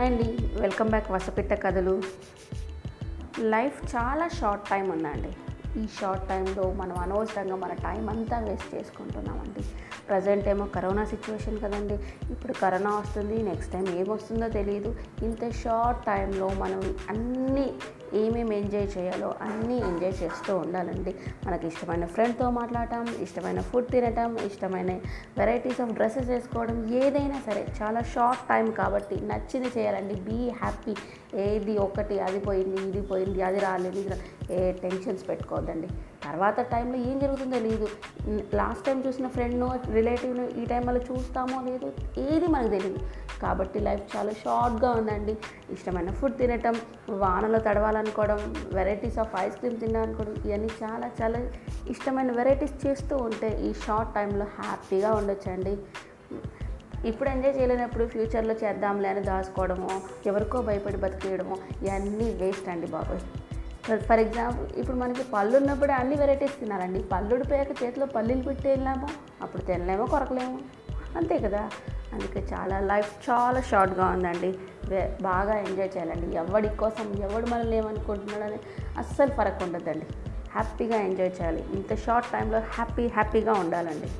Hi అండి. Welcome back వసపిట్ట కథలు. Life చాలా షార్ట్ టైం ఉందండి. ఈ షార్ట్ టైంలో మనం అనవసరంగా మన టైం అంతా వేస్ట్ చేసుకుంటున్నామండి. ప్రజెంట్ ఏమో కరోనా సిచ్యువేషన్ కదండి. ఇప్పుడు కరోనా వస్తుంది నెక్స్ట్ టైం ఏమొస్తుందో తెలియదు ఇంత షార్ట్ టైంలో మనం అన్నీ ఏమేమి ఎంజాయ్ చేయాలో అన్నీ ఎంజాయ్ చేస్తూ ఉండాలండి. మనకి ఇష్టమైన ఫ్రెండ్తో మాట్లాడటం ఇష్టమైన ఫుడ్ తినటం ఇష్టమైన వెరైటీస్ ఆఫ్ డ్రెస్సెస్ వేసుకోవడం ఏదైనా సరే చాలా షార్ట్ టైం కాబట్టి నచ్చింది చేయాలండి. Be happy. ఏది ఒకటి అది పోయింది ఇది పోయింది అది రాలేదు ఇది ఏ టెన్షన్స్ పెట్టుకోవద్దండి. తర్వాత టైంలో ఏం జరుగుతుందో లేదు. లాస్ట్ టైం చూసిన ఫ్రెండ్ను రిలేటివ్ను ఈ టైంలో చూస్తామో లేదు ఏది మనకు తెలియదు కాబట్టి లైఫ్ చాలా షార్ట్గా ఉందండి. ఇష్టమైన ఫుడ్ తినటం వానలో తడవాలనుకోవడం వెరైటీస్ ఆఫ్ ఐస్ క్రీమ్ తినాలనుకోవడం ఇవన్నీ చాలా చాలా ఇష్టమైన వెరైటీస్ చేస్తూ ఉంటే ఈ షార్ట్ టైంలో హ్యాపీగా ఉండొచ్చండి. ఇప్పుడు ఎంజాయ్ చేయలేనప్పుడు ఫ్యూచర్లో చేద్దాంలే అని దాచుకోవడము ఎవరికో భయపడి బతికేయడము ఇవన్నీ వేస్ట్ అండి బాబాయ్. ఫర్ ఎగ్జాంపుల్ ఇప్పుడు మనకి పళ్ళు ఉన్నప్పుడు అన్ని వెరైటీస్ తినాలండి. పళ్ళు ఉడిపోయాక చేతిలో పల్లీలు పెట్టి వెళ్ళామో అప్పుడు తినలేమో కొరకలేము. అంతే కదా? అందుకే చాలా లైఫ్ చాలా షార్ట్గా ఉందండి. బాగా ఎంజాయ్ చేయాలండి. ఎవడి కోసం ఎవడు మనల్ని ఏమనుకుంటున్నాడని అస్సలు ఫరక్ ఉండదండి హ్యాపీగా ఎంజాయ్ చేయాలి. ఇంత షార్ట్ టైంలో హ్యాపీ హ్యాపీగా ఉండాలండి.